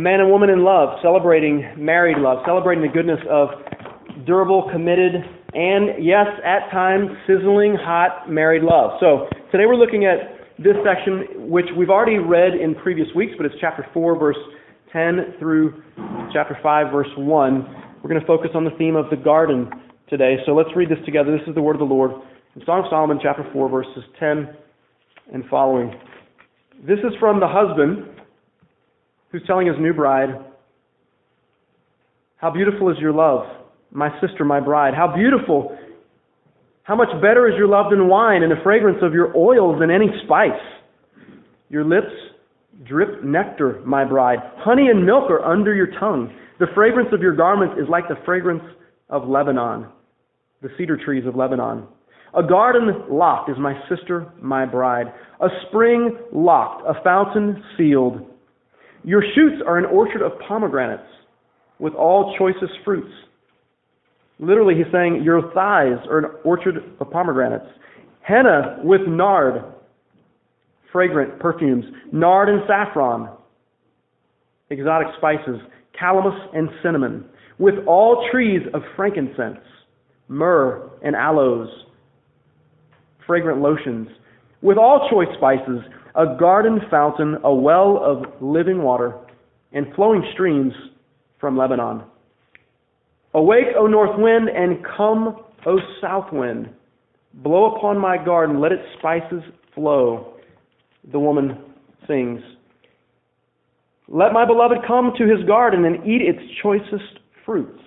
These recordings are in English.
A man and woman in love, celebrating married love, celebrating the goodness of durable, committed, and yes, at times, sizzling hot married love. So today we're looking at this section, which we've already read in previous weeks, but it's chapter 4, verse 10 through chapter 5, verse 1. We're going to focus on the theme of the garden today. So let's read this together. This is the word of the Lord. In Song of Solomon, chapter 4, verses 10 and following. This is from the husband who's telling his new bride, How beautiful is your love, my sister, my bride. How beautiful. How much better is your love than wine, and the fragrance of your oils than any spice. Your lips drip nectar, my bride. Honey and milk are under your tongue. The fragrance of your garments is like the fragrance of Lebanon, the cedar trees of Lebanon. A garden locked is my sister, my bride. A spring locked, a fountain sealed. Your shoots are an orchard of pomegranates with all choicest fruits. Literally, he's saying, Your thighs are an orchard of pomegranates. Henna with nard, fragrant perfumes. Nard and saffron, exotic spices. Calamus and cinnamon. With all trees of frankincense, myrrh and aloes, fragrant lotions. With all choice spices, a garden fountain, a well of living water, and flowing streams from Lebanon. Awake, O north wind, and come, O south wind. Blow upon my garden, let its spices flow. The woman sings. Let my beloved come to his garden and eat its choicest fruits.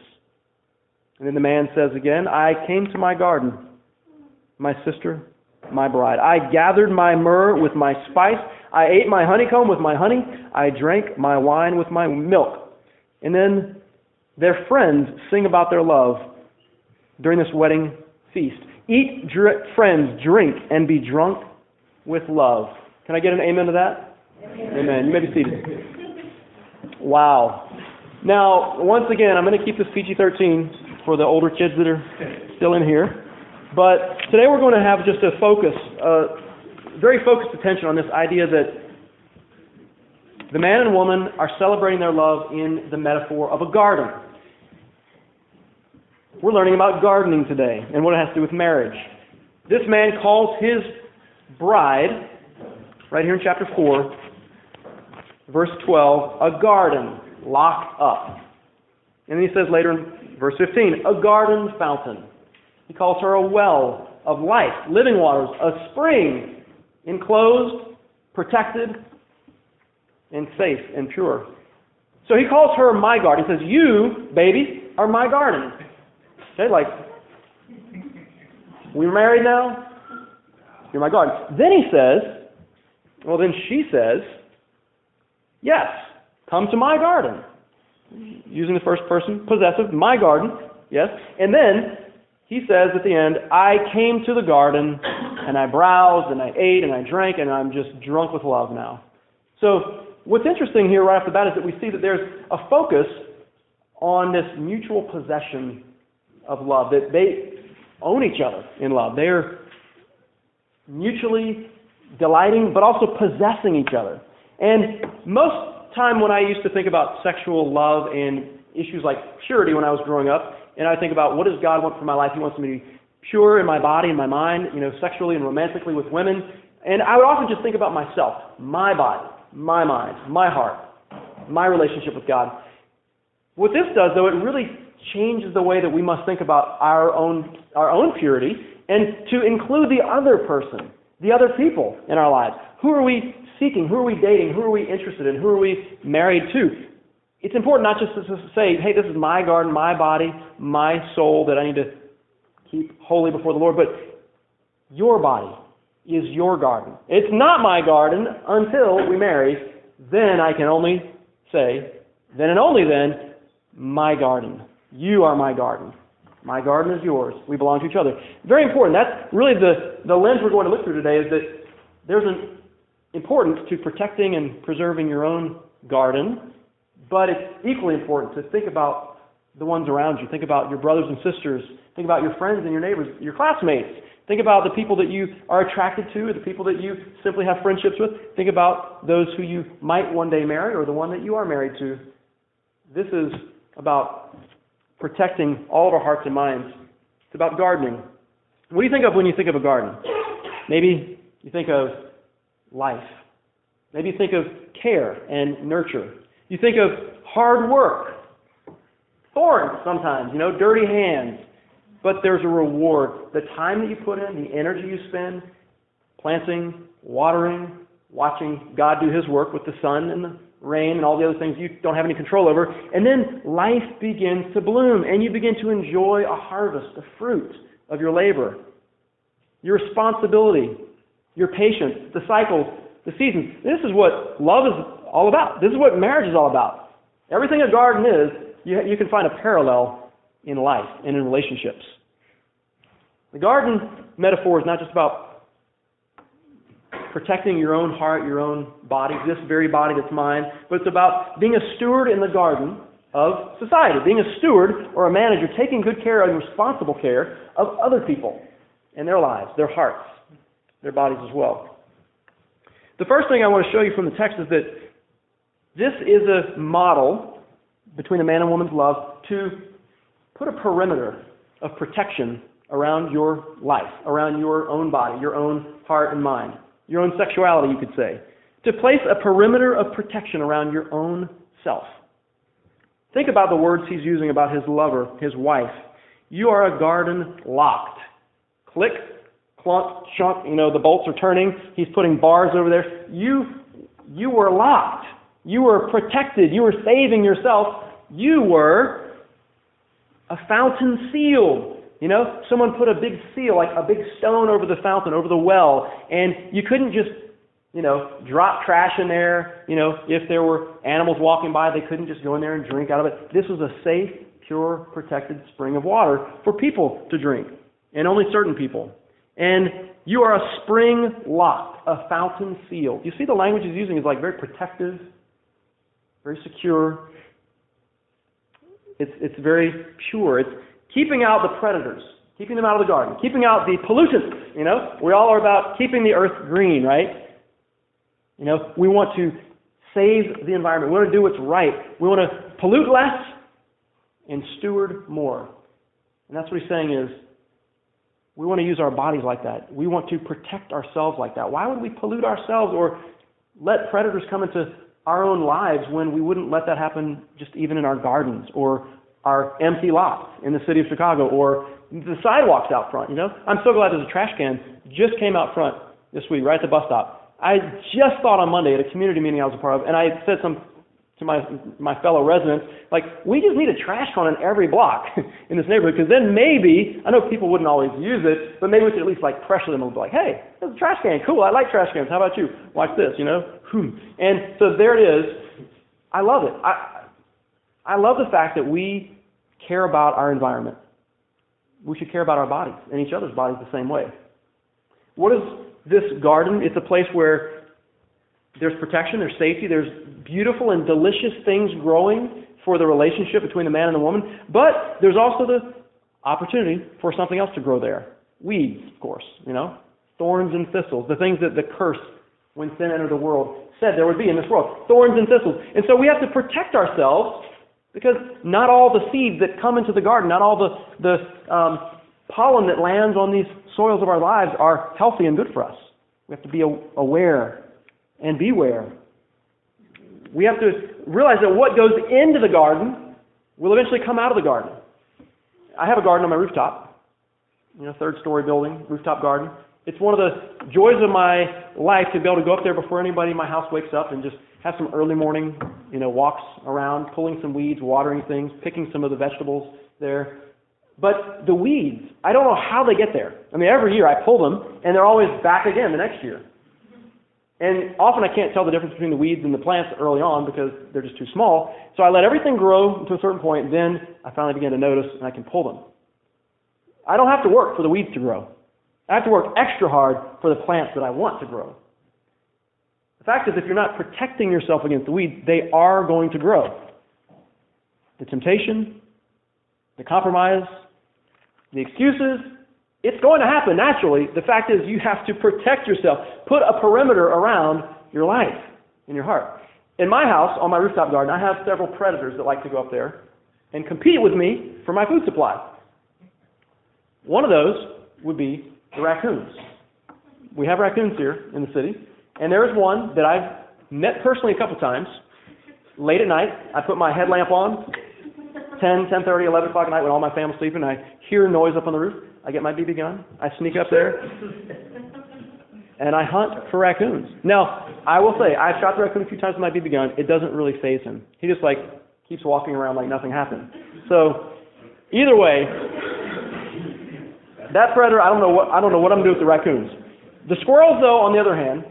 And then the man says again, I came to my garden, my sister, my bride. I gathered my myrrh with my spice. I ate my honeycomb with my honey. I drank my wine with my milk. And then their friends sing about their love during this wedding feast. Eat, dr- friends, drink, and be drunk with love. Can I get an amen to that? Amen. amen. You may be seated. Wow. Now, once again, I'm going to keep this PG 13 for the older kids that are still in here. But today we're going to have just a focus, uh, very focused attention on this idea that the man and woman are celebrating their love in the metaphor of a garden. We're learning about gardening today and what it has to do with marriage. This man calls his bride, right here in chapter 4, verse 12, a garden locked up. And then he says later in verse 15, a garden fountain. He calls her a well of life, living waters, a spring, enclosed, protected, and safe and pure. So he calls her my garden. He says, You, baby, are my garden. Okay, like, we're married now? You're my garden. Then he says, Well, then she says, Yes, come to my garden. Using the first person possessive, my garden, yes. And then he says at the end, I came to the garden and I browsed and I ate and I drank and I'm just drunk with love now. So, what's interesting here right off the bat is that we see that there's a focus on this mutual possession of love, that they own each other in love. They're mutually delighting, but also possessing each other. And most time when I used to think about sexual love and issues like purity when I was growing up, and I think about what does God want for my life? He wants me to be pure in my body and my mind, you know, sexually and romantically with women. And I would often just think about myself, my body, my mind, my heart, my relationship with God. What this does, though, it really changes the way that we must think about our own our own purity and to include the other person, the other people in our lives. Who are we seeking? Who are we dating? Who are we interested in? Who are we married to? It's important not just to say, hey, this is my garden, my body, my soul that I need to keep holy before the Lord, but your body is your garden. It's not my garden until we marry. Then I can only say, then and only then, my garden. You are my garden. My garden is yours. We belong to each other. Very important. That's really the, the lens we're going to look through today is that there's an importance to protecting and preserving your own garden but it's equally important to think about the ones around you. Think about your brothers and sisters. Think about your friends and your neighbors, your classmates. Think about the people that you are attracted to, the people that you simply have friendships with. Think about those who you might one day marry, or the one that you are married to. This is about protecting all of our hearts and minds. It's about gardening. What do you think of when you think of a garden? Maybe you think of life. Maybe you think of care and nurture. You think of hard work, thorns sometimes, you know, dirty hands. But there's a reward. The time that you put in, the energy you spend planting, watering, watching God do His work with the sun and the rain and all the other things you don't have any control over. And then life begins to bloom and you begin to enjoy a harvest, the fruit of your labor, your responsibility, your patience, the cycles, the seasons. This is what love is all about. This is what marriage is all about. Everything a garden is, you, you can find a parallel in life and in relationships. The garden metaphor is not just about protecting your own heart, your own body, this very body that's mine, but it's about being a steward in the garden of society, being a steward or a manager, taking good care and responsible care of other people and their lives, their hearts, their bodies as well. The first thing I want to show you from the text is that this is a model between a man and woman's love to put a perimeter of protection around your life, around your own body, your own heart and mind, your own sexuality, you could say. To place a perimeter of protection around your own self. Think about the words he's using about his lover, his wife. You are a garden locked. Click, clunk, chunk, you know, the bolts are turning. He's putting bars over there. You, you were locked. You were protected. You were saving yourself. You were a fountain sealed. You know, someone put a big seal, like a big stone over the fountain, over the well, and you couldn't just, you know, drop trash in there. You know, if there were animals walking by, they couldn't just go in there and drink out of it. This was a safe, pure, protected spring of water for people to drink, and only certain people. And you are a spring locked, a fountain sealed. You see the language he's using is like very protective, very secure. It's, it's very pure. It's keeping out the predators, keeping them out of the garden, keeping out the pollutants. You know, we all are about keeping the earth green, right? You know, we want to save the environment. We want to do what's right. We want to pollute less and steward more. And that's what he's saying is we want to use our bodies like that. We want to protect ourselves like that. Why would we pollute ourselves or let predators come into our own lives when we wouldn't let that happen just even in our gardens or our empty lots in the city of Chicago or the sidewalks out front, you know? I'm so glad there's a trash can just came out front this week, right at the bus stop. I just thought on Monday at a community meeting I was a part of, and I said some to my my fellow residents, like we just need a trash can in every block in this neighborhood, because then maybe I know people wouldn't always use it, but maybe we could at least like pressure them and be like, hey, there's a trash can, cool, I like trash cans. How about you? Watch this, you know? Hmm. And so there it is. I love it. I I love the fact that we care about our environment. We should care about our bodies and each other's bodies the same way. What is this garden? It's a place where there's protection, there's safety, there's beautiful and delicious things growing for the relationship between the man and the woman, but there's also the opportunity for something else to grow there. Weeds, of course, you know, thorns and thistles, the things that the curse when sin entered the world said there would be in this world, thorns and thistles. And so we have to protect ourselves because not all the seeds that come into the garden, not all the, the um, pollen that lands on these soils of our lives are healthy and good for us. We have to be aware and beware. We have to realize that what goes into the garden will eventually come out of the garden. I have a garden on my rooftop, you know, third story building, rooftop garden. It's one of the joys of my life to be able to go up there before anybody in my house wakes up and just have some early morning, you know, walks around, pulling some weeds, watering things, picking some of the vegetables there. But the weeds, I don't know how they get there. I mean, every year I pull them, and they're always back again the next year. And often I can't tell the difference between the weeds and the plants early on because they're just too small. So I let everything grow to a certain point, then I finally begin to notice and I can pull them. I don't have to work for the weeds to grow. I have to work extra hard for the plants that I want to grow. The fact is, if you're not protecting yourself against the weeds, they are going to grow. The temptation the compromise, the excuses. It's going to happen naturally. The fact is, you have to protect yourself. Put a perimeter around your life and your heart. In my house, on my rooftop garden, I have several predators that like to go up there and compete with me for my food supply. One of those would be the raccoons. We have raccoons here in the city, and there is one that I've met personally a couple times. Late at night, I put my headlamp on, 10, 10.30, 11 o'clock at night when all my family's sleeping. And I hear noise up on the roof. I get my BB gun. I sneak up there, and I hunt for raccoons. Now, I will say, I've shot the raccoon a few times with my BB gun. It doesn't really phase him. He just like keeps walking around like nothing happened. So, either way, that predator, I don't know what I don't know what I'm gonna do with the raccoons. The squirrels, though, on the other hand,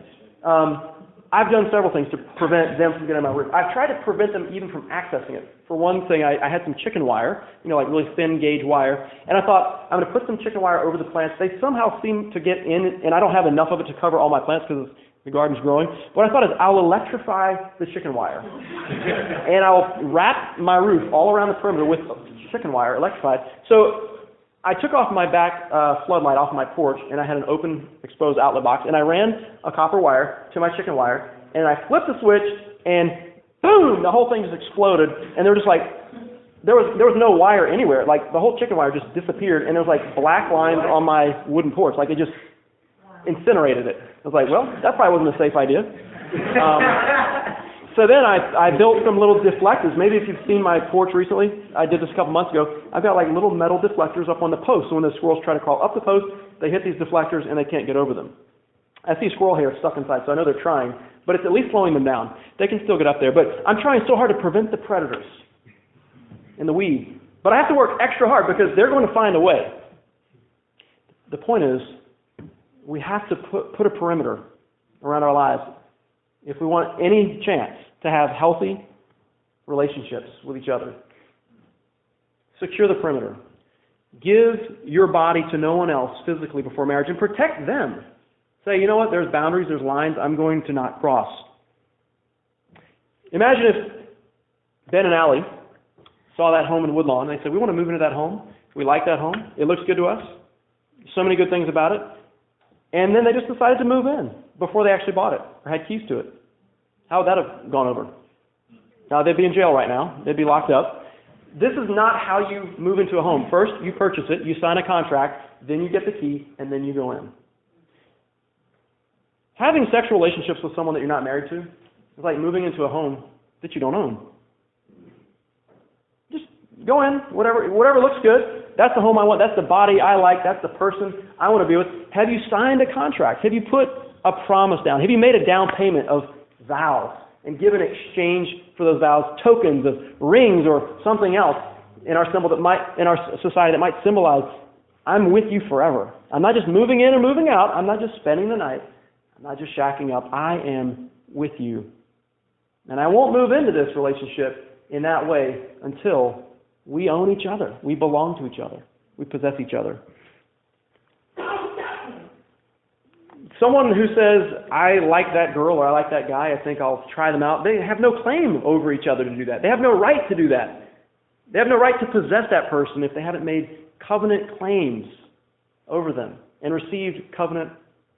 um, I've done several things to prevent them from getting on my roof. I've tried to prevent them even from accessing it. For one thing, I, I had some chicken wire, you know, like really thin gauge wire, and I thought I'm going to put some chicken wire over the plants. They somehow seem to get in, and I don't have enough of it to cover all my plants because the garden's growing. What I thought is I'll electrify the chicken wire, and I'll wrap my roof all around the perimeter with chicken wire electrified. So I took off my back uh, floodlight off my porch, and I had an open, exposed outlet box, and I ran a copper wire to my chicken wire, and I flipped the switch, and boom, the whole thing just exploded, and there were just like, there was there was no wire anywhere. Like the whole chicken wire just disappeared, and there was like black lines on my wooden porch, like it just incinerated it. I was like, well, that probably wasn't a safe idea. Um, so then I, I built some little deflectors. Maybe if you've seen my porch recently, I did this a couple months ago. I've got like little metal deflectors up on the post. So when the squirrels try to crawl up the post, they hit these deflectors and they can't get over them. I see squirrel hair stuck inside, so I know they're trying, but it's at least slowing them down. They can still get up there, but I'm trying so hard to prevent the predators and the weed. But I have to work extra hard because they're going to find a way. The point is, we have to put, put a perimeter around our lives if we want any chance to have healthy relationships with each other. Secure the perimeter. Give your body to no one else physically before marriage and protect them. Say, you know what, there's boundaries, there's lines I'm going to not cross. Imagine if Ben and Allie saw that home in Woodlawn they said, We want to move into that home. We like that home. It looks good to us. So many good things about it. And then they just decided to move in before they actually bought it or had keys to it. How would that have gone over? Now, they'd be in jail right now. They'd be locked up. This is not how you move into a home. First, you purchase it, you sign a contract, then you get the key, and then you go in. Having sexual relationships with someone that you're not married to is like moving into a home that you don't own. Just go in, whatever whatever looks good. That's the home I want. That's the body I like. That's the person I want to be with. Have you signed a contract? Have you put a promise down? Have you made a down payment of vows and given exchange for those vows tokens of rings or something else in our symbol that might in our society that might symbolize I'm with you forever. I'm not just moving in or moving out. I'm not just spending the night. I'm not just shacking up. I am with you. And I won't move into this relationship in that way until we own each other. We belong to each other. We possess each other. Someone who says, I like that girl or I like that guy, I think I'll try them out, they have no claim over each other to do that. They have no right to do that. They have no right to possess that person if they haven't made covenant claims over them and received covenant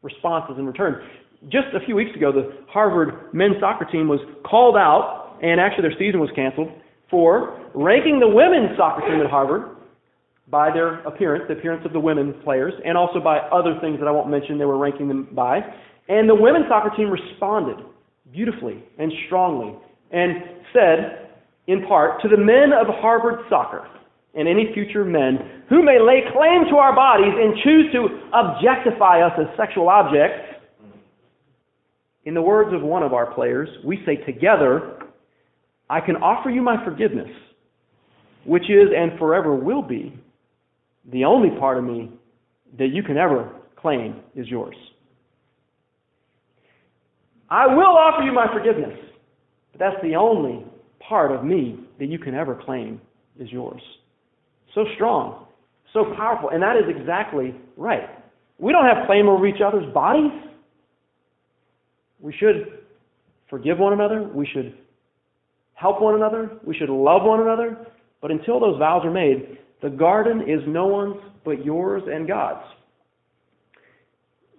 responses in return. Just a few weeks ago, the Harvard men's soccer team was called out, and actually their season was canceled, for ranking the women's soccer team at Harvard by their appearance, the appearance of the women players, and also by other things that I won't mention they were ranking them by. And the women's soccer team responded beautifully and strongly and said, in part, to the men of Harvard soccer and any future men who may lay claim to our bodies and choose to objectify us as sexual objects, in the words of one of our players, we say together, I can offer you my forgiveness, which is and forever will be the only part of me that you can ever claim is yours. I will offer you my forgiveness, but that's the only part of me that you can ever claim is yours. So strong, so powerful, and that is exactly right. We don't have claim over each other's bodies. We should forgive one another. We should help one another. We should love one another. But until those vows are made, The garden is no one's but yours and God's.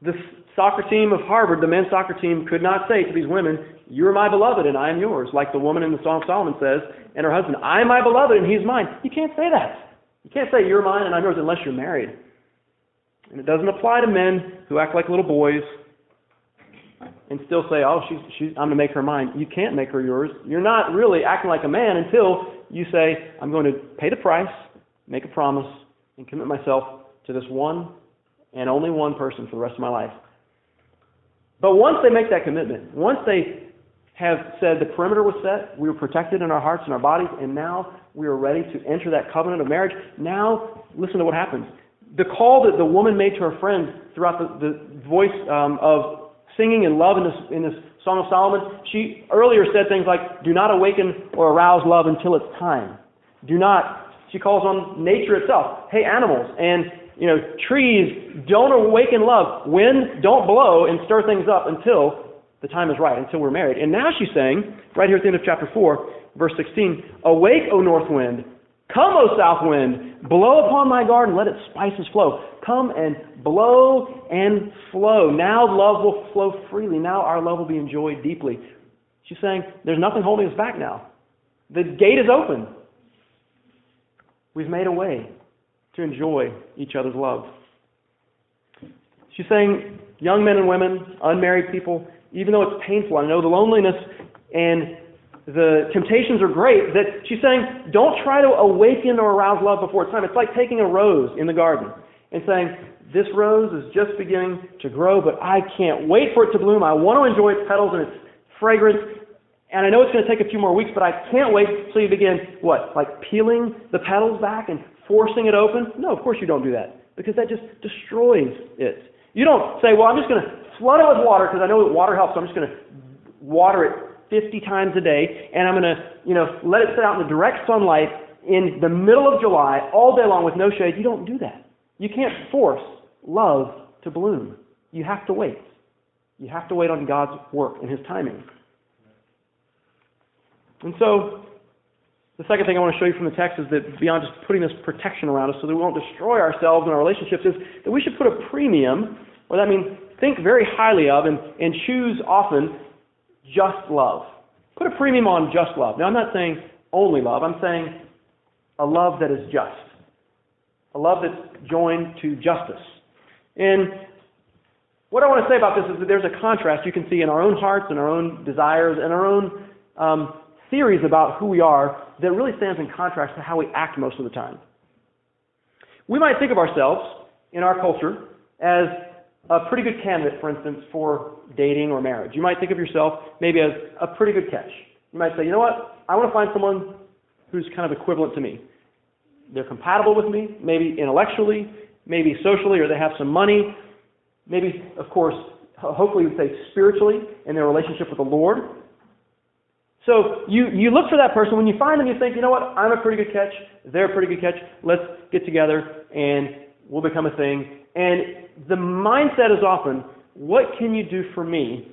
The soccer team of Harvard, the men's soccer team, could not say to these women, You are my beloved and I am yours, like the woman in the Song of Solomon says, and her husband, I am my beloved and he's mine. You can't say that. You can't say you're mine and I'm yours unless you're married. And it doesn't apply to men who act like little boys and still say, "Oh, she's, she's I'm going to make her mine." You can't make her yours. You're not really acting like a man until you say, "I'm going to pay the price, make a promise, and commit myself to this one and only one person for the rest of my life." But once they make that commitment, once they have said the perimeter was set, we were protected in our hearts and our bodies, and now we are ready to enter that covenant of marriage. Now, listen to what happens. The call that the woman made to her friends throughout the, the voice um, of singing and love in this, in this Song of Solomon, she earlier said things like, Do not awaken or arouse love until it's time. Do not, she calls on nature itself. Hey, animals and you know, trees, don't awaken love. Wind, don't blow and stir things up until the time is right, until we're married. And now she's saying, right here at the end of chapter 4, verse 16, Awake, O north wind, Come, O south wind, blow upon my garden, let its spices flow. Come and blow and flow. Now love will flow freely. Now our love will be enjoyed deeply. She's saying, There's nothing holding us back now. The gate is open. We've made a way to enjoy each other's love. She's saying, young men and women, unmarried people, even though it's painful, I know the loneliness and the temptations are great, that she's saying, don't try to awaken or arouse love before it's time. It's like taking a rose in the garden and saying, this rose is just beginning to grow, but I can't wait for it to bloom. I want to enjoy its petals and its fragrance. And I know it's going to take a few more weeks, but I can't wait till you begin, what, like peeling the petals back and forcing it open? No, of course you don't do that, because that just destroys it. You don't say, well, I'm just going to flood it with water because I know water helps, so I'm just going to water it 50 times a day, and I'm going to, you know, let it sit out in the direct sunlight in the middle of July all day long with no shade. You don't do that. You can't force love to bloom. You have to wait. You have to wait on God's work and His timing. And so, the second thing I want to show you from the text is that beyond just putting this protection around us so that we won't destroy ourselves and our relationships, is that we should put a premium, or that means think very highly of and, and choose often just love. Put a premium on just love. Now, I'm not saying only love, I'm saying a love that is just, a love that's joined to justice. And what I want to say about this is that there's a contrast you can see in our own hearts and our own desires and our own um, theories about who we are that really stands in contrast to how we act most of the time. We might think of ourselves in our culture as a pretty good candidate, for instance, for dating or marriage. You might think of yourself maybe as a pretty good catch. You might say, you know what? I want to find someone who's kind of equivalent to me. They're compatible with me, maybe intellectually, maybe socially, or they have some money. Maybe, of course, hopefully you say spiritually in their relationship with the Lord. So you, you look for that person. When you find them, you think, you know what? I'm a pretty good catch. They're a pretty good catch. Let's get together and we'll become a thing. And the mindset is often, what can you do for me?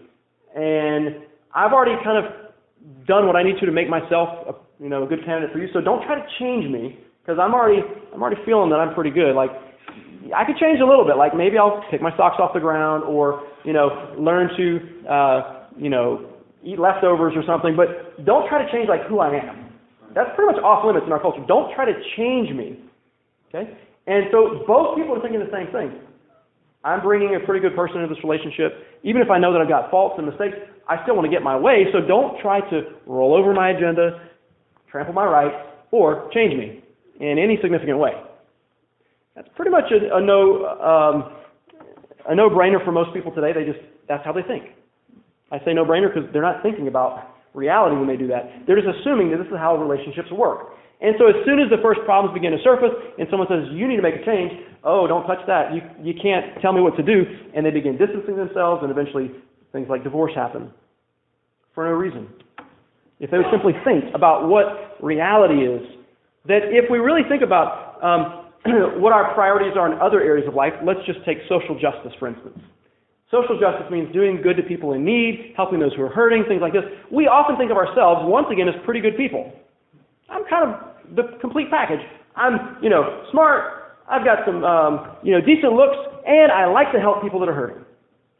And I've already kind of done what I need to to make myself a, you know, a good candidate for you. So don't try to change me because I'm already I'm already feeling that I'm pretty good. Like I could change a little bit. Like maybe I'll pick my socks off the ground or you know learn to uh, you know eat leftovers or something. But don't try to change like who I am. That's pretty much off limits in our culture. Don't try to change me. Okay. And so both people are thinking the same thing. I'm bringing a pretty good person into this relationship. Even if I know that I've got faults and mistakes, I still want to get my way. So don't try to roll over my agenda, trample my rights, or change me in any significant way. That's pretty much a, a no um, a no-brainer for most people today. They just that's how they think. I say no-brainer because they're not thinking about reality when they do that. They're just assuming that this is how relationships work. And so as soon as the first problems begin to surface and someone says, you need to make a change, oh, don't touch that. You, you can't tell me what to do. And they begin distancing themselves and eventually things like divorce happen for no reason. If they would simply think about what reality is, that if we really think about um, what our priorities are in other areas of life, let's just take social justice, for instance. Social justice means doing good to people in need, helping those who are hurting, things like this. We often think of ourselves, once again, as pretty good people. I'm kind of the complete package. I'm, you know, smart. I've got some, um, you know, decent looks, and I like to help people that are hurting.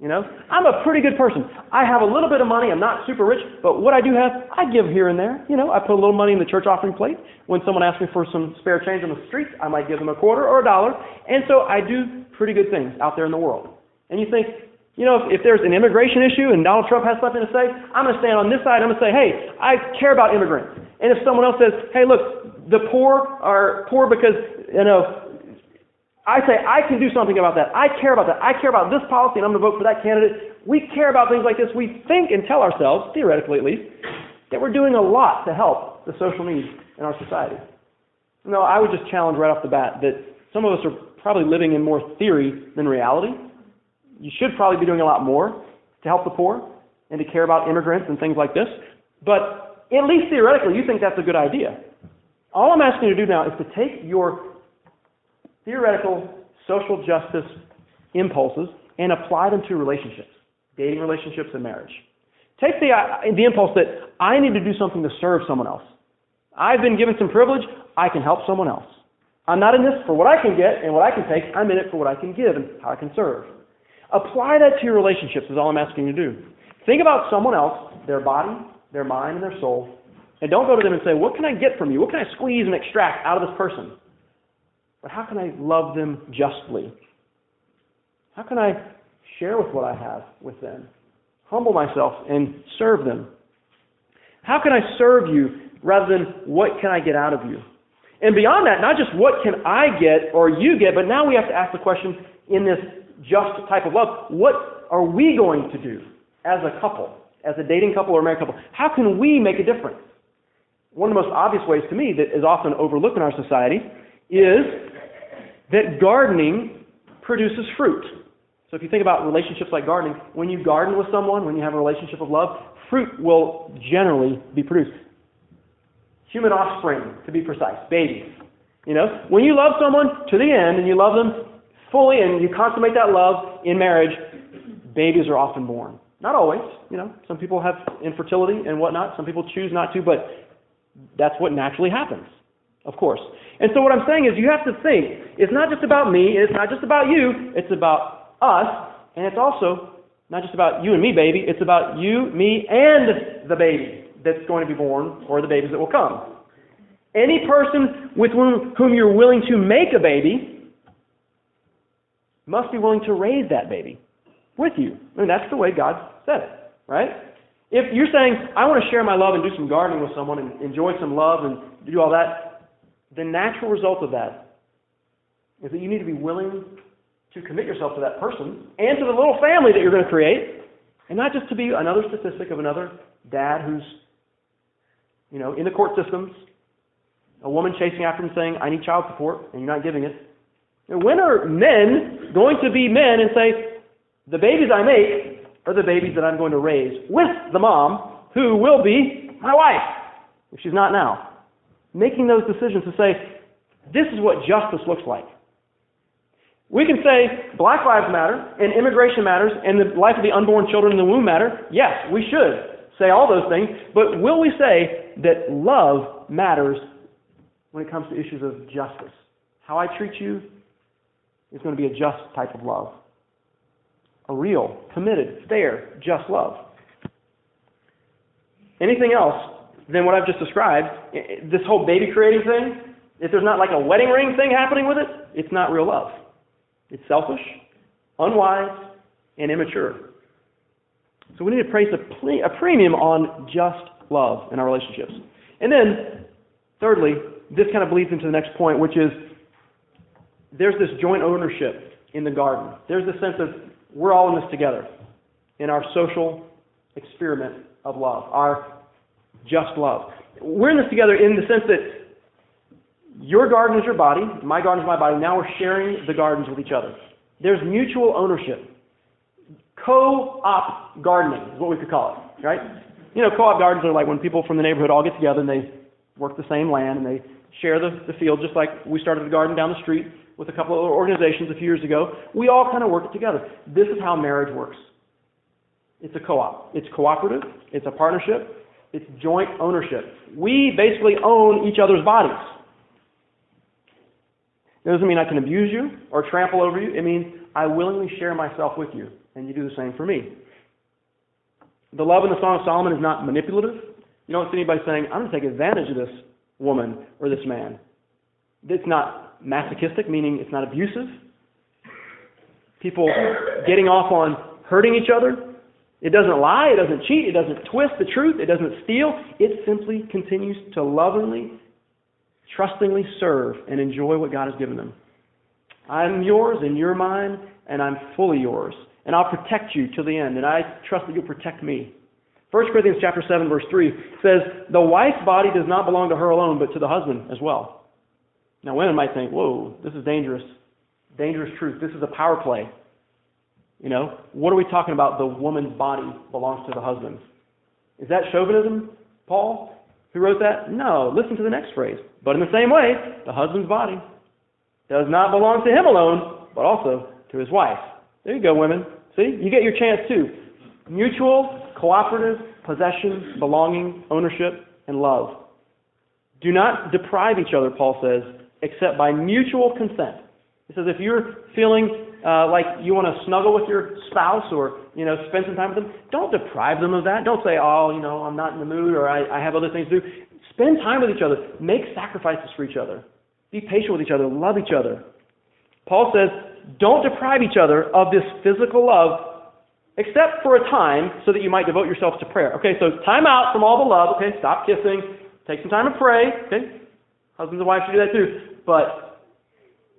You know, I'm a pretty good person. I have a little bit of money. I'm not super rich, but what I do have, I give here and there. You know, I put a little money in the church offering plate. When someone asks me for some spare change on the street, I might give them a quarter or a dollar. And so I do pretty good things out there in the world. And you think, you know, if, if there's an immigration issue and Donald Trump has something to say, I'm going to stand on this side. I'm going to say, hey, I care about immigrants. And if someone else says, hey, look, the poor are poor because, you know, I say, I can do something about that. I care about that. I care about this policy and I'm going to vote for that candidate. We care about things like this. We think and tell ourselves, theoretically at least, that we're doing a lot to help the social needs in our society. No, I would just challenge right off the bat that some of us are probably living in more theory than reality. You should probably be doing a lot more to help the poor and to care about immigrants and things like this. But at least theoretically, you think that's a good idea. All I'm asking you to do now is to take your theoretical social justice impulses and apply them to relationships, dating relationships and marriage. Take the, uh, the impulse that I need to do something to serve someone else. I've been given some privilege, I can help someone else. I'm not in this for what I can get and what I can take, I'm in it for what I can give and how I can serve. Apply that to your relationships is all I'm asking you to do. Think about someone else, their body, their mind, and their soul, and don't go to them and say, What can I get from you? What can I squeeze and extract out of this person? But how can I love them justly? How can I share with what I have with them? Humble myself and serve them. How can I serve you rather than what can I get out of you? And beyond that, not just what can I get or you get, but now we have to ask the question in this just type of love, what are we going to do as a couple, as a dating couple or married couple? How can we make a difference? One of the most obvious ways to me that is often overlooked in our society is that gardening produces fruit. So if you think about relationships like gardening, when you garden with someone, when you have a relationship of love, fruit will generally be produced. Human offspring, to be precise, babies. You know, when you love someone to the end and you love them fully and you consummate that love in marriage, babies are often born. Not always, you know. Some people have infertility and whatnot. Some people choose not to, but that's what naturally happens, of course. And so what I'm saying is you have to think, it's not just about me, it's not just about you, it's about us, and it's also not just about you and me, baby, it's about you, me, and the baby that's going to be born, or the babies that will come. Any person with whom, whom you're willing to make a baby must be willing to raise that baby with you. I mean, that's the way God said it, right? If you're saying, I want to share my love and do some gardening with someone and enjoy some love and do all that, the natural result of that is that you need to be willing to commit yourself to that person and to the little family that you're going to create, and not just to be another statistic of another dad who's, you know, in the court systems, a woman chasing after him saying, I need child support, and you're not giving it. When are men going to be men and say, the babies I make are the babies that I'm going to raise with the mom who will be my wife, if she's not now? making those decisions to say, this is what justice looks like. We can say black lives matter and immigration matters and the life of the unborn children in the womb matter. Yes, we should say all those things, but will we say that love matters when it comes to issues of justice? How I treat you is going to be a just type of love. A real, committed, fair, just love. Anything else than what I've just described, this whole baby creating thing, if there's not like a wedding ring thing happening with it, it's not real love. It's selfish, unwise, and immature. So we need to place a, a premium on just love in our relationships. And then, thirdly, this kind of bleeds into the next point, which is there's this joint ownership in the garden. There's this sense of we're all in this together in our social experiment of love, our just love. We're in this together in the sense that your garden is your body, my garden is my body. Now we're sharing the gardens with each other. There's mutual ownership. Co-op gardening is what we could call it, right? You know, co-op gardens are like when people from the neighborhood all get together and they work the same land and they share the, the field, just like we started the garden down the street with a couple of organizations a few years ago. We all kind of work it together. This is how marriage works. It's a co-op. It's cooperative. It's a partnership. It's joint ownership. We basically own each other's bodies. It doesn't mean I can abuse you or trample over you. It means I willingly share myself with you, and you do the same for me. The love in the Song of Solomon is not manipulative. You don't see anybody saying, I'm going to take advantage of this woman or this man. It's not masochistic, meaning it's not abusive. People getting off on hurting each other. It doesn't lie, it doesn't cheat, it doesn't twist the truth, it doesn't steal. It simply continues to lovingly, trustingly serve and enjoy what God has given them. I'm yours and you're mine, and I'm fully yours. And I'll protect you till the end, and I trust that you'll protect me. 1 Corinthians chapter 7 verse 3 says, "The wife's body does not belong to her alone, but to the husband as well." Now women might think, "Whoa, this is dangerous. Dangerous truth. This is a power play." You know, what are we talking about? The woman's body belongs to the husband. Is that chauvinism, Paul? Who wrote that? No. Listen to the next phrase. But in the same way, the husband's body does not belong to him alone, but also to his wife. There you go, women. See? You get your chance too. Mutual, cooperative, possession, belonging, ownership, and love. Do not deprive each other, Paul says, except by mutual consent. He says if you're feeling uh, like you want to snuggle with your spouse or you know spend some time with them, don't deprive them of that. Don't say, oh, you know, I'm not in the mood or I, I have other things to do. Spend time with each other. Make sacrifices for each other. Be patient with each other. Love each other. Paul says, don't deprive each other of this physical love except for a time so that you might devote yourself to prayer. Okay, so time out from all the love. Okay, stop kissing. Take some time to pray. Okay, husbands and wives should do that too. But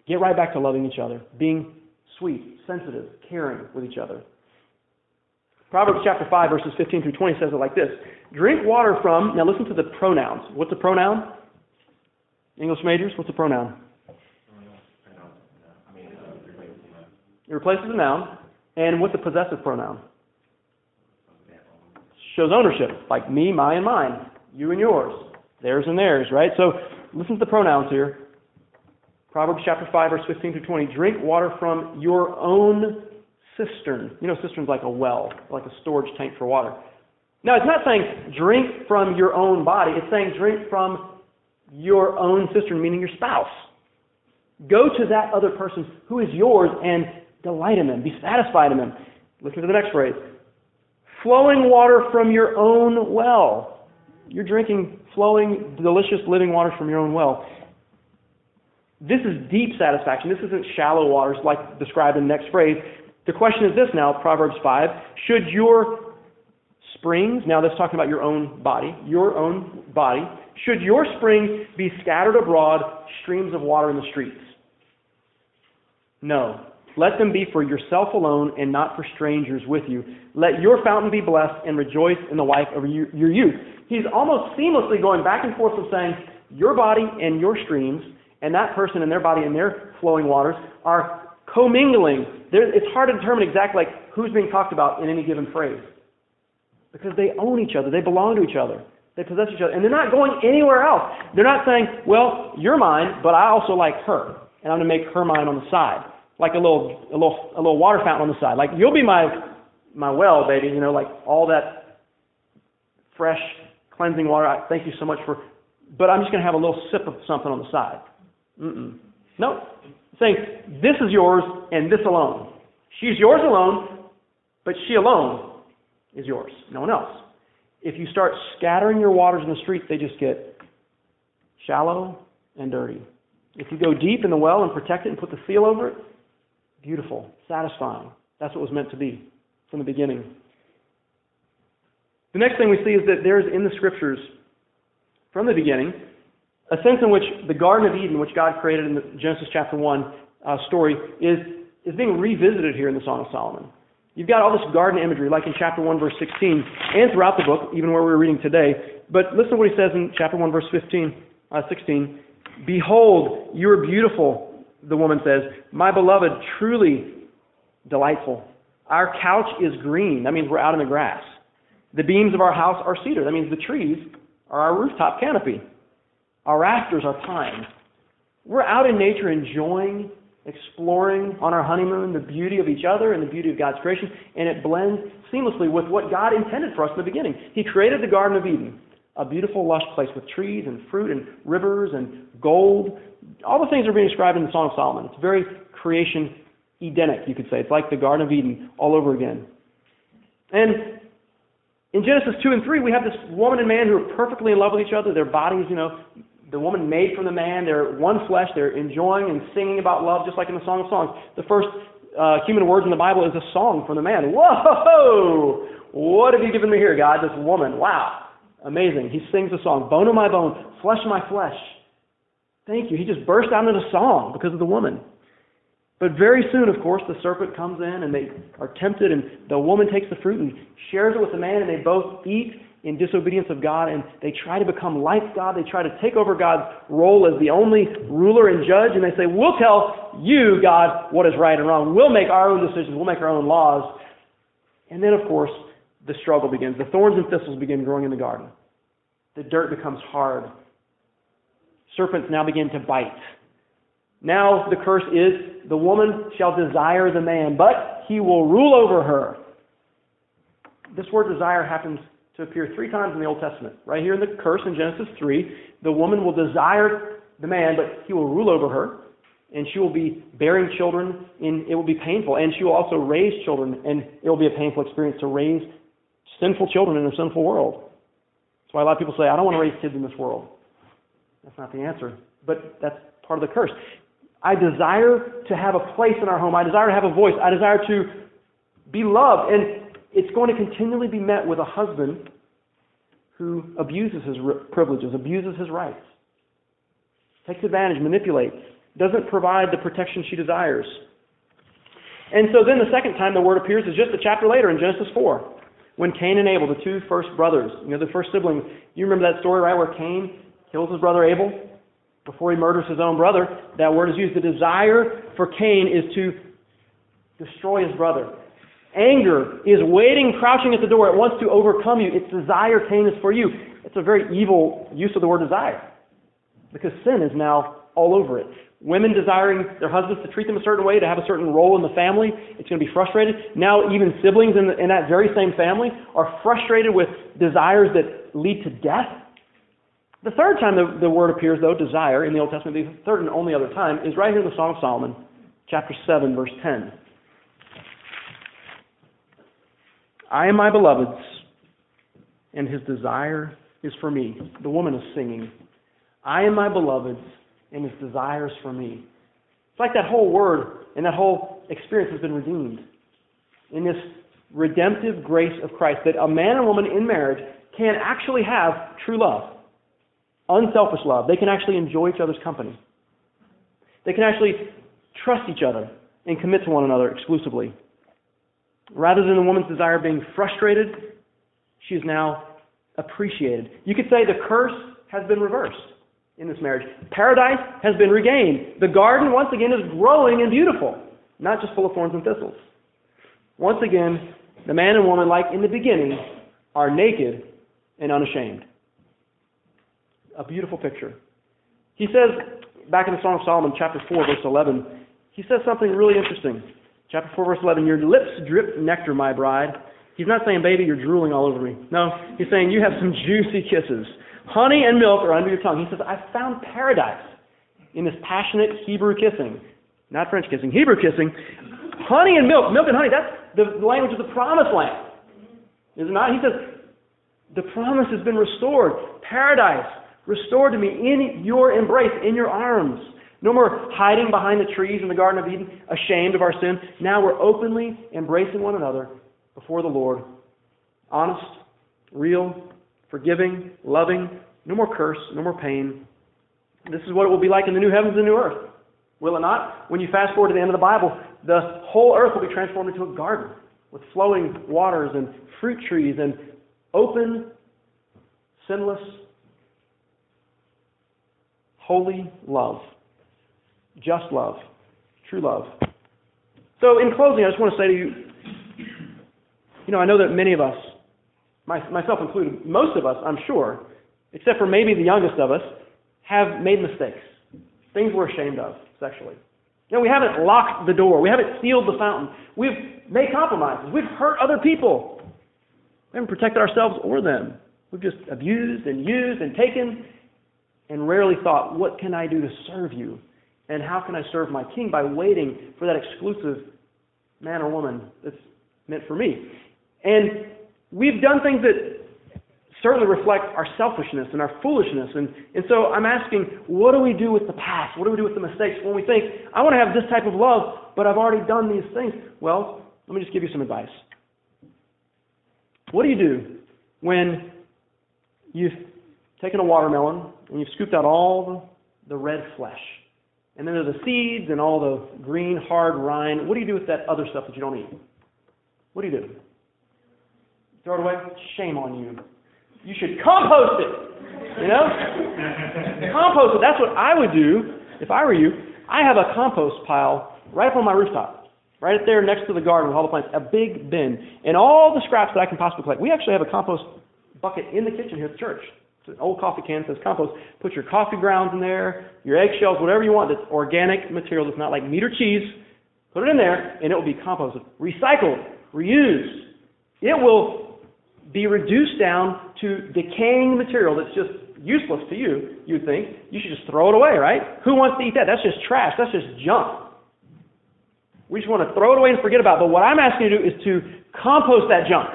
get right back to loving each other, being sweet, sensitive, caring with each other. Proverbs chapter 5, verses 15 through 20 says it like this Drink water from, now listen to the pronouns. What's a pronoun? English majors, what's a pronoun? It replaces a noun. And what's a possessive pronoun? Shows ownership, like me, my, and mine. You and yours. Theirs and theirs, right? So listen to the pronouns here. Proverbs chapter 5, verse 15 to 20. Drink water from your own cistern. You know, cistern's like a well, like a storage tank for water. Now, it's not saying drink from your own body. It's saying drink from your own cistern, meaning your spouse. Go to that other person who is yours and delight in them. Be satisfied in them. Listen to the next phrase. Flowing water from your own well. You're drinking flowing, delicious, living water from your own well. This is deep satisfaction. This isn't shallow waters like described in the next phrase. The question is this now, Proverbs 5. Should your springs, now that's talking about your own body, your own body, should your springs be scattered abroad, streams of water in the streets? No. Let them be for yourself alone and not for strangers with you. Let your fountain be blessed and rejoice in the wife of your youth. He's almost seamlessly going back and forth from saying, Your body and your streams and that person and their body and their flowing waters are commingling. There, it's hard to determine exactly like who's being talked about in any given phrase because they own each other, they belong to each other, they possess each other, and they're not going anywhere else. They're not saying, "Well, you're mine, but I also like her, and I'm going to make her mine on the side." Like a little, a little, a little water fountain on the side. Like you'll be my, my well, baby. You know, like all that fresh, cleansing water. I thank you so much for. But I'm just going to have a little sip of something on the side. Mm-mm. No. Saying, this is yours and this alone. She's yours alone, but she alone is yours. No one else. If you start scattering your waters in the street, they just get shallow and dirty. If you go deep in the well and protect it and put the seal over it, beautiful, satisfying. That's what was meant to be from the beginning. The next thing we see is that there is in the scriptures, from the beginning, a sense in which the Garden of Eden, which God created in the Genesis chapter 1 uh, story, is, is being revisited here in the Song of Solomon. You've got all this garden imagery, like in chapter 1, verse 16, and throughout the book, even where we are reading today. But listen to what he says in chapter 1, verse 15, uh, 16. Behold, you are beautiful, the woman says. My beloved, truly delightful. Our couch is green. That means we're out in the grass. The beams of our house are cedar. That means the trees are our rooftop canopy. Our rafters are pine. We're out in nature enjoying, exploring on our honeymoon the beauty of each other and the beauty of God's creation, and it blends seamlessly with what God intended for us in the beginning. He created the Garden of Eden, a beautiful, lush place with trees and fruit and rivers and gold, all the things are being described in the Song of Solomon. It's very creation Edenic, you could say. It's like the Garden of Eden all over again. And in Genesis 2 and 3, we have this woman and man who are perfectly in love with each other. Their bodies, you know, the woman made from the man. They're one flesh. They're enjoying and singing about love, just like in the Song of Songs. The first uh, human words in the Bible is a song from the man. Whoa! What have you given me here, God? This woman. Wow. Amazing. He sings a song. Bone of my bone, flesh of my flesh. Thank you. He just burst out into song because of the woman. But very soon, of course, the serpent comes in and they are tempted, and the woman takes the fruit and shares it with the man, and they both eat in disobedience of God, and they try to become like God. They try to take over God's role as the only ruler and judge, and they say, We'll tell you, God, what is right and wrong. We'll make our own decisions. We'll make our own laws. And then, of course, the struggle begins. The thorns and thistles begin growing in the garden. The dirt becomes hard. Serpents now begin to bite. Now the curse is the woman shall desire the man, but he will rule over her. This word desire happens to appear three times in the Old Testament. Right here in the curse in Genesis 3, the woman will desire the man, but he will rule over her, and she will be bearing children, and it will be painful. And she will also raise children, and it will be a painful experience to raise sinful children in a sinful world. That's why a lot of people say, I don't want to raise kids in this world. That's not the answer. But that's part of the curse. I desire to have a place in our home. I desire to have a voice. I desire to be loved. And it's going to continually be met with a husband who abuses his privileges, abuses his rights, takes advantage, manipulates, doesn't provide the protection she desires. And so then the second time the word appears is just a chapter later in Genesis 4, when Cain and Abel, the two first brothers, you know, the first siblings, you remember that story, right, where Cain kills his brother Abel? before he murders his own brother, that word is used. The desire for Cain is to destroy his brother. Anger is waiting, crouching at the door. It wants to overcome you. Its desire, Cain, is for you. It's a very evil use of the word desire because sin is now all over it. Women desiring their husbands to treat them a certain way, to have a certain role in the family, it's going to be frustrated. Now, even siblings in, the, in that very same family are frustrated with desires that lead to death the third time the, the word appears, though, desire, in the Old Testament, the third and only other time, is right here in the Song of Solomon, chapter 7, verse 10. I am my beloved's, and his desire is for me. The woman is singing. I am my beloved's, and his desires for me. It's like that whole word and that whole experience has been redeemed. In this redemptive grace of Christ, that a man and woman in marriage can actually have true love unselfish love. They can actually enjoy each other's company. They can actually trust each other and commit to one another exclusively. Rather than the woman's desire being frustrated, she is now appreciated. You could say the curse has been reversed in this marriage. Paradise has been regained. The garden, once again, is growing and beautiful, not just full of thorns and thistles. Once again, the man and woman, like in the beginning, are naked and unashamed a beautiful picture. He says, back in the Song of Solomon, chapter 4, verse 11, he says something really interesting. Chapter 4, verse 11, Your lips drip nectar, my bride. He's not saying, baby, you're drooling all over me. No, he's saying, you have some juicy kisses. Honey and milk are under your tongue. He says, I found paradise in this passionate Hebrew kissing. Not French kissing, Hebrew kissing. Honey and milk, milk and honey, that's the language of the promised land. Is it not? He says, the promise has been restored. Paradise restored to me in your embrace, in your arms. No more hiding behind the trees in the Garden of Eden, ashamed of our sin. Now we're openly embracing one another before the Lord. Honest, real, forgiving, loving, no more curse, no more pain. This is what it will be like in the new heavens and new earth. Will it not? When you fast forward to the end of the Bible, the whole earth will be transformed into a garden with flowing waters and fruit trees and open, sinless holy love, just love, true love. So, in closing, I just want to say to you, you know, I know that many of us, my, myself included, most of us, I'm sure, except for maybe the youngest of us, have made mistakes, things we're ashamed of sexually. You know, we haven't locked the door. We haven't sealed the fountain. We've made compromises. We've hurt other people. We haven't protected ourselves or them. We've just abused and used and taken and rarely thought, what can I do to serve you? And how can I serve my king? By waiting for that exclusive man or woman that's meant for me. And we've done things that certainly reflect our selfishness and our foolishness. And, and so I'm asking, what do we do with the past? What do we do with the mistakes when we think, I want to have this type of love, but I've already done these things? Well, let me just give you some advice. What do you do when you've taken a watermelon and you've scooped out all the, the red flesh? And then there's the seeds and all the green, hard rind. What do you do with that other stuff that you don't eat? What do you do? Throw it away? Shame on you. You should compost it. You know? compost it. That's what I would do if I were you. I have a compost pile right up on my rooftop. Right there next to the garden with all the plants. A big bin. And all the scraps that I can possibly collect. We actually have a compost bucket in the kitchen here at the church. It's an old coffee can that says compost. Put your coffee grounds in there, your eggshells, whatever you want that's organic material that's not like meat or cheese. Put it in there, and it will be composted. Recycled, reused. It will be reduced down to decaying material that's just useless to you, you'd think. You should just throw it away, right? Who wants to eat that? That's just trash. That's just junk. We just want to throw it away and forget about it. But what I'm asking you to do is to compost that junk.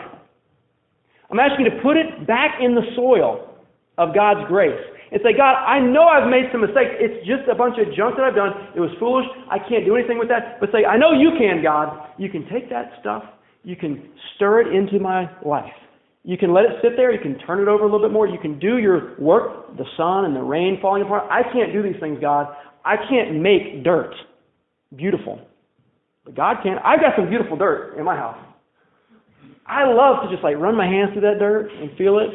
I'm asking you to put it back in the soil of God's grace and say, God, I know I've made some mistakes. It's just a bunch of junk that I've done. It was foolish. I can't do anything with that. But say, I know you can, God. You can take that stuff, you can stir it into my life. You can let it sit there. You can turn it over a little bit more. You can do your work, the sun and the rain falling apart. I can't do these things, God. I can't make dirt beautiful. But God can. I've got some beautiful dirt in my house. I love to just like run my hands through that dirt and feel it.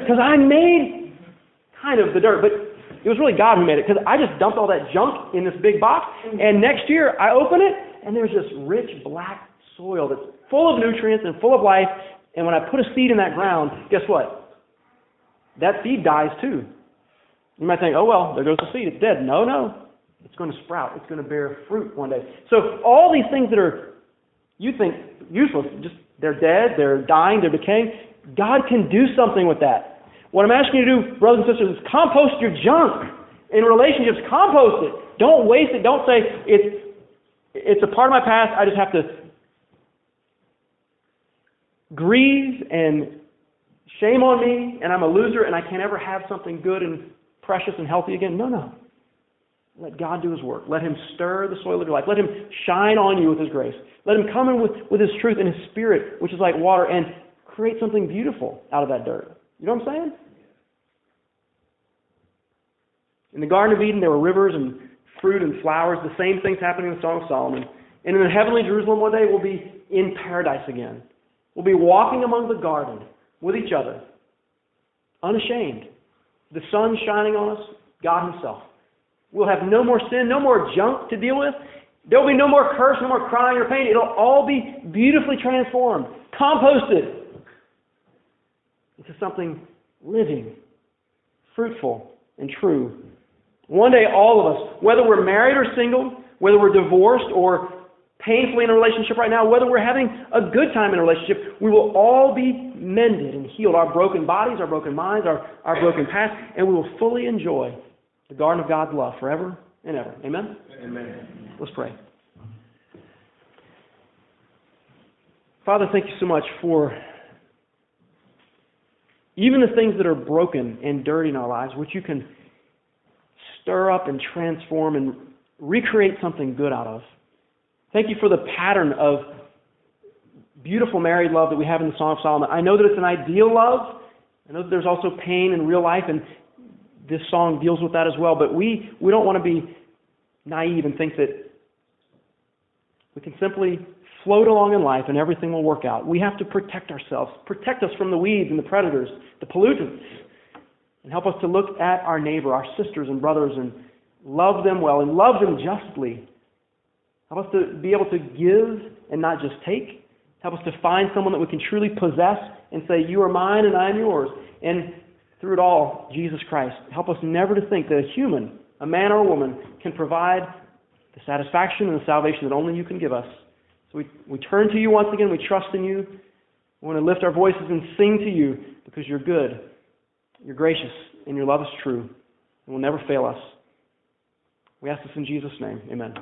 Because I made kind of the dirt. But it was really God who made it. Because I just dumped all that junk in this big box. And next year I open it and there's this rich black soil that's full of nutrients and full of life. And when I put a seed in that ground, guess what? That seed dies too. You might think, oh, well, there goes the seed. It's dead. No, no. It's going to sprout. It's going to bear fruit one day. So all these things that are, you think, useless, just they're dead, they're dying, they're decaying. God can do something with that. What I'm asking you to do, brothers and sisters, is compost your junk in relationships. Compost it. Don't waste it. Don't say it's it's a part of my past. I just have to grieve and shame on me and I'm a loser and I can't ever have something good and precious and healthy again. No, no. Let God do His work. Let Him stir the soil of your life. Let Him shine on you with His grace. Let Him come in with, with His truth and His Spirit, which is like water, and create something beautiful out of that dirt. You know what I'm saying? In the Garden of Eden, there were rivers and fruit and flowers, the same things happening in the Song of Solomon. And in the heavenly Jerusalem one day, we'll be in paradise again. We'll be walking among the garden with each other, unashamed. The sun shining on us, God Himself. We'll have no more sin, no more junk to deal with. There will be no more curse, no more crying or pain. It'll all be beautifully transformed, composted into something living, fruitful, and true. One day, all of us, whether we're married or single, whether we're divorced or painfully in a relationship right now, whether we're having a good time in a relationship, we will all be mended and healed. Our broken bodies, our broken minds, our, our broken past, and we will fully enjoy the garden of God's love forever and ever. Amen? Amen. Let's pray. Father, thank you so much for even the things that are broken and dirty in our lives, which you can stir up and transform and recreate something good out of. Thank you for the pattern of beautiful married love that we have in the Song of Solomon. I know that it's an ideal love. I know that there's also pain in real life, and this song deals with that as well. But we, we don't want to be naive and think that we can simply float along in life and everything will work out. We have to protect ourselves, protect us from the weeds and the predators, the pollutants, and help us to look at our neighbor, our sisters and brothers, and love them well and love them justly Help us to be able to give and not just take. Help us to find someone that we can truly possess and say, You are mine and I am yours. And through it all, Jesus Christ. Help us never to think that a human, a man or a woman, can provide the satisfaction and the salvation that only you can give us. So we, we turn to you once again. We trust in you. We want to lift our voices and sing to you because you're good, you're gracious, and your love is true and will never fail us. We ask this in Jesus' name. Amen.